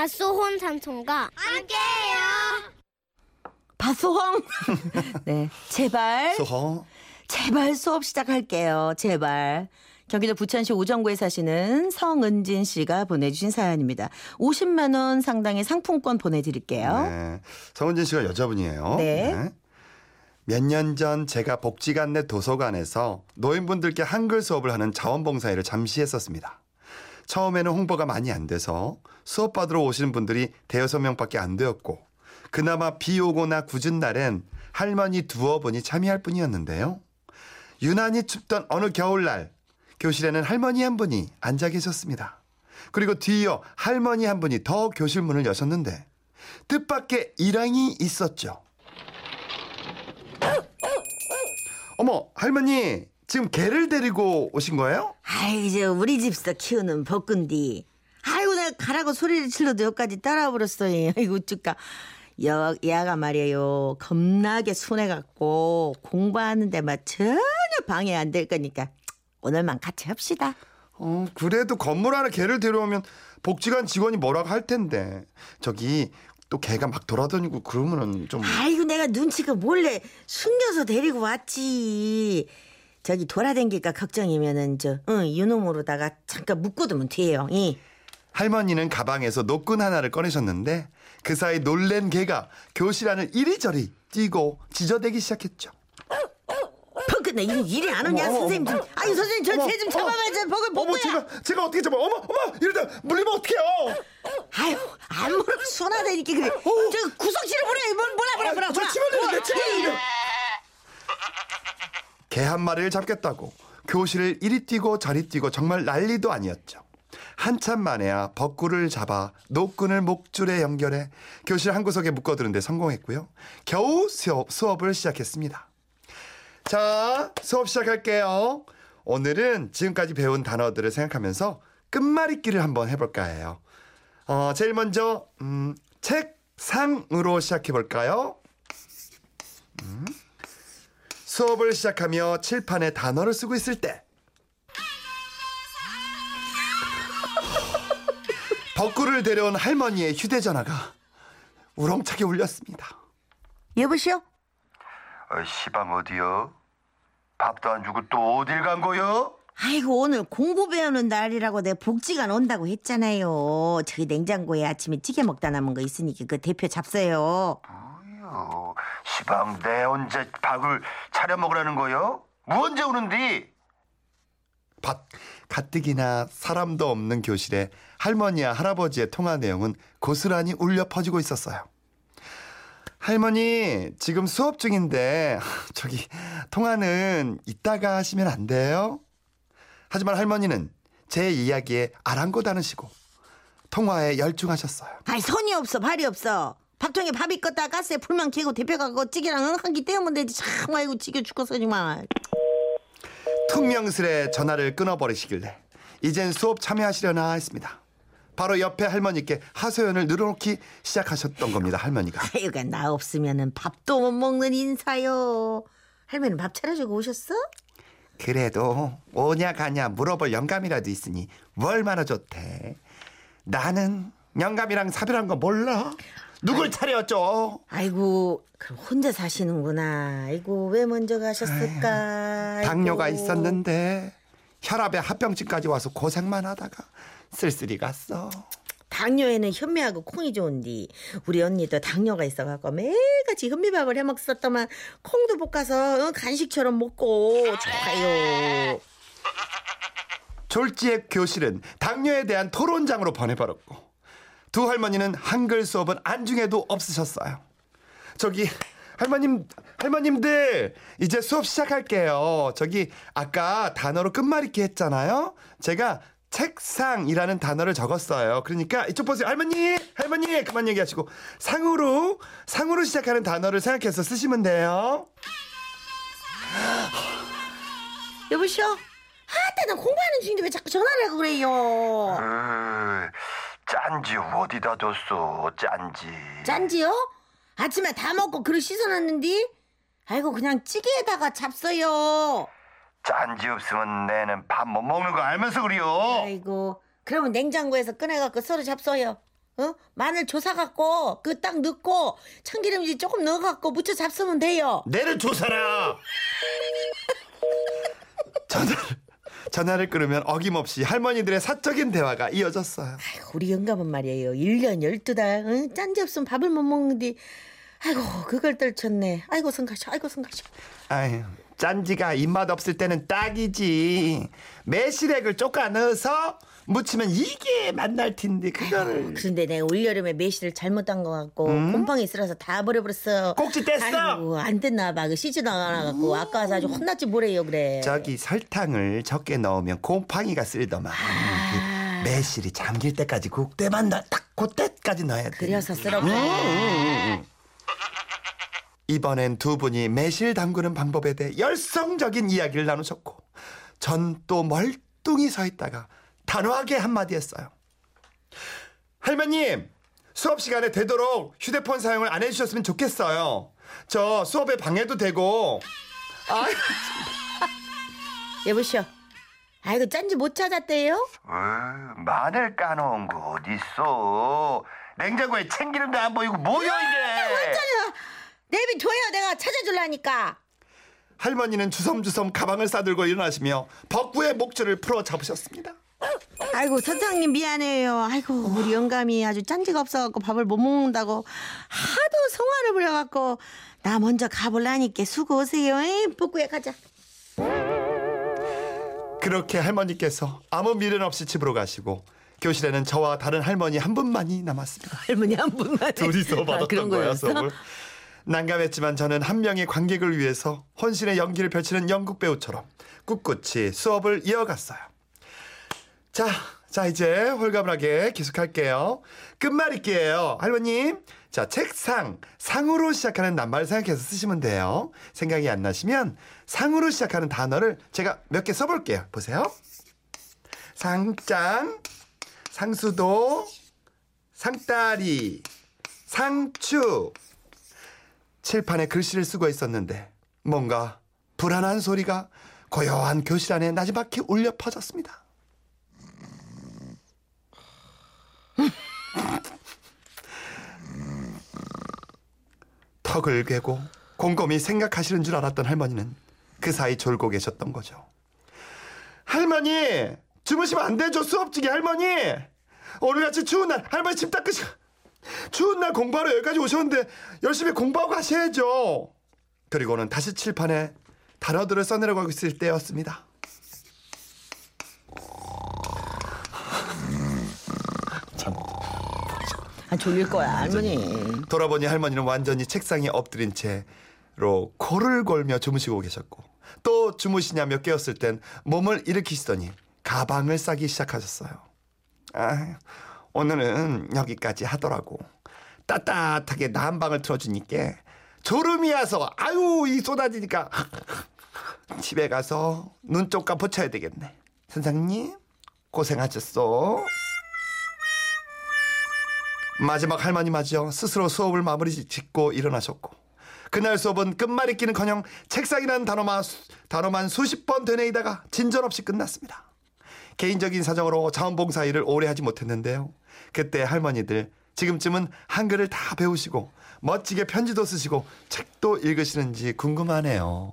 밭소혼 삼촌과 함께해요. 밭소홍. 네, 제발. 소홍. 제발 수업 시작할게요. 제발. 경기도 부천시 오정구에 사시는 성은진 씨가 보내주신 사연입니다. 50만 원 상당의 상품권 보내드릴게요. 네. 성은진 씨가 여자분이에요. 네. 몇년 전 제가 복지관 내 도서관에서 노인분들께 한글 수업을 하는 자원봉사일을 잠시 했었습니다. 처음에는 홍보가 많이 안 돼서 수업 받으러 오시는 분들이 대여섯 명밖에 안 되었고 그나마 비 오거나 굳은 날엔 할머니 두어 분이 참여할 뿐이었는데요. 유난히 춥던 어느 겨울날 교실에는 할머니 한 분이 앉아 계셨습니다. 그리고 뒤이어 할머니 한 분이 더 교실 문을 여셨는데 뜻밖의 일항이 있었죠. 어머 할머니 지금 개를 데리고 오신 거예요? 아이, 이제 우리 집에서 키우는 벚꾼디. 아이고, 내가 가라고 소리를 질러도 여기까지 따라버렸어요. 아이고, 어쩌까. 여, 야가 말이에요. 겁나게 순해갖고 공부하는데 막 전혀 방해 안 될 거니까 오늘만 같이 합시다. 어 그래도 건물 안에 개를 데려오면 복지관 직원이 뭐라고 할 텐데 저기 또 개가 막 돌아다니고 그러면은 좀 아이고 내가 눈치가 몰래 숨겨서 데리고 왔지. 저기 돌아댕길까 걱정이면은 저 응, 유놈으로다가 잠깐 묶어두면 돼요. 이. 할머니는 가방에서 노끈 하나를 꺼내셨는데 그 사이 놀랜 개가 교실 안을 이리저리 뛰고 지저대기 시작했죠. 퍽근데 이거 일이 안 오냐 어머, 어머, 선생님 좀. 어머. 아유 선생님 저개 좀. 잡아봐야지 퍽을 어머. 제가 제가 어떻게 잡아? 어머 어머 이러다 물리면 어떡해요? 아유 안 물어 순하다니까 그래. 저 구석질을 보내 뭘 뭐라 뭐라 뭐라. 어. 아, 저 내리네 어, 치마 내리네. 개 한 마리를 잡겠다고 교실을 이리 뛰고 저리 뛰고 정말 난리도 아니었죠. 한참 만에야 벚꿀을 잡아 노끈을 목줄에 연결해 교실 한 구석에 묶어두는데 성공했고요. 겨우 수업, 수업을 시작했습니다. 자, 수업 시작할게요. 오늘은 지금까지 배운 단어들을 생각하면서 끝말잇기를 한번 해볼까 해요. 어, 제일 먼저 음, 책상으로 시작해볼까요? 수업을 시작하며 칠판에 단어를 쓰고 있을 때 벚꿀을 데려온 할머니의 휴대전화가 우렁차게 울렸습니다. 여보시오. 어, 시방 어디요? 밥도 안 주고 또 어딜 간 거요? 아이고 오늘 공부 배우는 날이라고 내 복지관 온다고 했잖아요. 저기 냉장고에 아침에 찌개 먹다 남은 거 있으니까 그 대표 잡숴요. 어, 시방 내 언제 밥을 차려 먹으라는 거요? 뭐 언제 오는디? 밥 가뜩이나 사람도 없는 교실에 할머니와 할아버지의 통화 내용은 고스란히 울려 퍼지고 있었어요. 할머니 지금 수업 중인데 저기 통화는 이따가 하시면 안 돼요? 하지만 할머니는 제 이야기에 아랑곳 않으시고 통화에 열중하셨어요. 아이 손이 없어 발이 없어. 밥통에 밥이 껐다 가스에 불만 켜고 대표가 그 찌개랑 한끼 때우면 되지 참 아이고 지겨 죽겠어 정말. 퉁명스레 전화를 끊어버리시길래 이젠 수업 참여하시려나 했습니다. 바로 옆에 할머니께 하소연을 늘어놓기 시작하셨던 겁니다. 할머니가. 아유가 나 없으면은 밥도 못 먹는 인사요. 할머니 밥 차려주고 오셨어? 그래도 오냐 가냐 물어볼 영감이라도 있으니 얼마나 좋대. 나는 영감이랑 사별한 거 몰라. 누굴 차려줘. 아이고 그럼 혼자 사시는구나. 아이고 왜 먼저 가셨을까? 아이고. 당뇨가 있었는데 혈압에 합병증까지 와서 고생만 하다가 쓸쓸히 갔어. 당뇨에는 현미하고 콩이 좋은디 우리 언니도 당뇨가 있어갖고 매일같이 현미밥을 해먹었더만 콩도 볶아서 어, 간식처럼 먹고 좋아요. 졸지의 교실은 당뇨에 대한 토론장으로 번해버렸고 두 할머니는 한글 수업은 안중에도 없으셨어요. 저기 할머님 할머님들 이제 수업 시작할게요. 저기 아까 단어로 끝말잇기 했잖아요. 제가 책상이라는 단어를 적었어요. 그러니까 이쪽 보세요. 할머니 할머니 그만 얘기하시고 상으로 상으로 시작하는 단어를 생각해서 쓰시면 돼요. 여보시오? 아따 나 공부하는 중인데 왜 자꾸 전화를 하고 그래요? 짠지 어디다 뒀어 짠지. 짠지요? 아침에 다 먹고 그릇 씻어놨는디? 아이고 그냥 찌개에다가 잡숴요. 짠지 없으면 내는 밥 못 먹는 거 알면서 그래요. 아이고 그러면 냉장고에서 꺼내갖고 서로 잡숴요. 어? 마늘 조사 갖고 그 딱 넣고 참기름지 조금 넣어 갖고 무쳐 잡수면 돼요. 내를 조사라. 전화를 전화를 끊으면 어김없이 할머니들의 사적인 대화가 이어졌어요. 아이고, 우리 영감은 말이에요. 1년 12달 응? 짠지 없으면 밥을 못 먹는데 아이고 그걸 떨쳤네. 아이고 성가셔 아이고 성가셔. 아유, 짠지가 입맛 없을 때는 딱이지. 매실액을 쪼까 넣어서 무치면 이게 맛날 텐데 그거를 그런데 내가 올 여름에 매실을 잘못 딴것 같고 곰팡이 쓸어서 다 버려버렸어. 꼭지 뗐어? 안 됐나 봐. 그 시즈도 안 와갖고 아까 와서 아주 혼났지 뭐래요 그래. 저기 설탕을 적게 넣으면 곰팡이가 쓸더만 그 매실이 잠길 때까지 국대만 넣딱 그때까지 넣어야 돼. 그려서 쓰라고. 이번엔 두 분이 매실 담그는 방법에 대해 열성적인 이야기를 나누셨고 전 또 멀뚱히 서 있다가 단호하게 한마디 했어요. 할머님 수업 시간에 되도록 휴대폰 사용을 안 해주셨으면 좋겠어요. 저 수업에 방해도 되고 아, 여보시오. 아이고 짠지 못 찾았대요? 마늘 까놓은 거 어딨어? 냉장고에 참기름도 안 보이고 뭐야 이게? 내비둬요 내가 찾아줄라니까. 할머니는 주섬주섬 가방을 싸들고 일어나시며 벅구의 목줄을 풀어 잡으셨습니다. 아이고 선생님 미안해요. 아이고 우리 영감이 아주 짠지가 없어갖고 밥을 못 먹는다고 하도 성화를 부려갖고 나 먼저 가볼라니까 수고하세요. 에이, 복구해 가자. 그렇게 할머니께서 아무 미련 없이 집으로 가시고 교실에는 저와 다른 할머니 한 분만이 남았습니다. 할머니 한 분만. 둘이서 아, 받았던 그런 거야? 수업을. 난감했지만 저는 한 명의 관객을 위해서 혼신의 연기를 펼치는 연극 배우처럼 꿋꿋이 수업을 이어갔어요. 자, 자 이제 홀가분하게 계속할게요. 끝말잇기예요, 할머님. 자, 책상 상으로 시작하는 낱말을 생각해서 쓰시면 돼요. 생각이 안 나시면 상으로 시작하는 단어를 제가 몇 개 써볼게요. 보세요. 상장, 상수도, 상다리, 상추. 칠판에 글씨를 쓰고 있었는데 뭔가 불안한 소리가 고요한 교실 안에 나지막히 울려 퍼졌습니다. 턱을 괴고 곰곰이 생각하시는 줄 알았던 할머니는 그 사이 졸고 계셨던 거죠. 할머니 주무시면 안 되죠 수업중에 할머니 오늘같이 추운 날 할머니 집 닦으시 추운 날 공부하러 여기까지 오셨는데 열심히 공부하고 가셔야죠. 그리고는 다시 칠판에 단어들을 써내려가고 있을 때였습니다. 아 졸릴 거야 할머니. 돌아보니 할머니는 완전히 책상에 엎드린 채로 코를 골며 주무시고 계셨고 또 주무시냐며 깨었을 땐 몸을 일으키시더니 가방을 싸기 시작하셨어요. 아, 오늘은 여기까지 하더라고. 따뜻하게 난방을 틀어주니까 졸음이 와서 아유 이 쏟아지니까 집에 가서 눈좀 감고쳐야 되겠네. 선생님 고생하셨어. 마지막 할머니 맞이요 스스로 수업을 마무리 짓고 일어나셨고 그날 수업은 끝말잇기는커녕 책상이라는 단어만 수- 단어만 수십 번 되뇌이다가 진전 없이 끝났습니다. 개인적인 사정으로 자원봉사 일을 오래 하지 못했는데요. 그때 할머니들 지금쯤은 한글을 다 배우시고 멋지게 편지도 쓰시고 책도 읽으시는지 궁금하네요.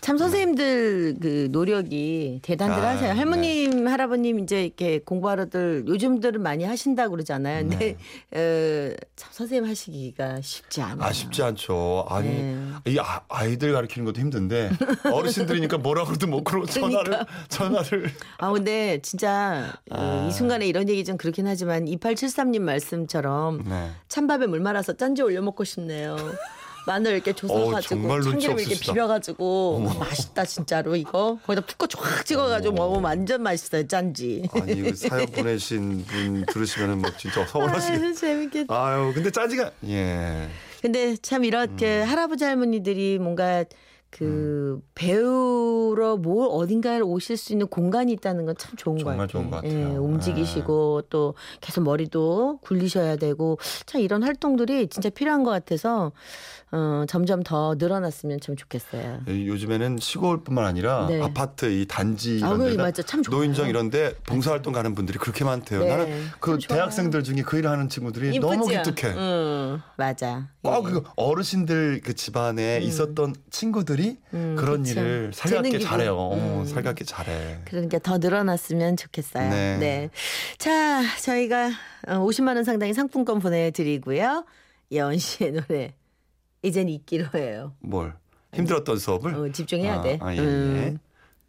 참 선생님들 그 노력이 대단들 아, 하세요. 할머님, 할아버님 이제 이렇게 공부하러들 요즘들은 많이 하신다고 그러잖아요. 근데 어, 참 선생님 하시기가 쉽지 않아요. 아 쉽지 않죠. 아니 네. 이 아, 아이들 가르치는 것도 힘든데 어르신들이니까 뭐라 그래도 못 그러고 전화를 전화를 아 근데 진짜 어, 이 순간에 이런 얘기 좀 그렇긴 하지만 2873님 말씀처럼 네. 찬밥에 물 말아서 짠지 올려 먹고 싶네요. 마늘 이렇게 정말 눈치 참기름 이렇게. 비벼가지고 맛있다 진짜로 이거 거기다 푸고 쫙 찍어가지고 먹으면 완전 맛있어요 짠지. 아니 이거 사연 보내신 분 들으시면은 뭐 진짜 서운하시겠. 아유, 재밌겠다. 아유 근데 짜지가 예. 근데 참 이렇게 할아버지 할머니들이 뭔가 그 배우러 뭘 어딘가를 오실 수 있는 공간이 있다는 건 참 좋은 것 정말 같아요. 좋은 것 예, 같아요. 움직이시고 또 계속 머리도 굴리셔야 되고 참 이런 활동들이 진짜 필요한 것 같아서 어, 점점 더 늘어났으면 참 좋겠어요. 예, 요즘에는 시골뿐만 아니라 네. 아파트 이 단지 아, 이런 맞아. 참 좋아요. 노인정 이런데 봉사활동 가는 분들이 그렇게 많대요. 네, 나는 그. 대학생들 중에 그 일을 하는 친구들이 너무 이쁘지요? 기특해. 응, 맞아. 꼭 예. 그 어르신들 그 집안에 있었던 친구들이 음, 그런 그쵸. 일을 살갑게. 잘해요. 어, 음. 살갑게 잘해. 그러니까 더 늘어났으면 좋겠어요. 네. 네. 자, 저희가 50만 원 상당의 상품권 보내드리고요. 예원 씨의 노래 이젠 잊기로 해요. 뭘 힘들었던 수업을 어, 집중해야 아, 돼. 아, 예, 예. 음.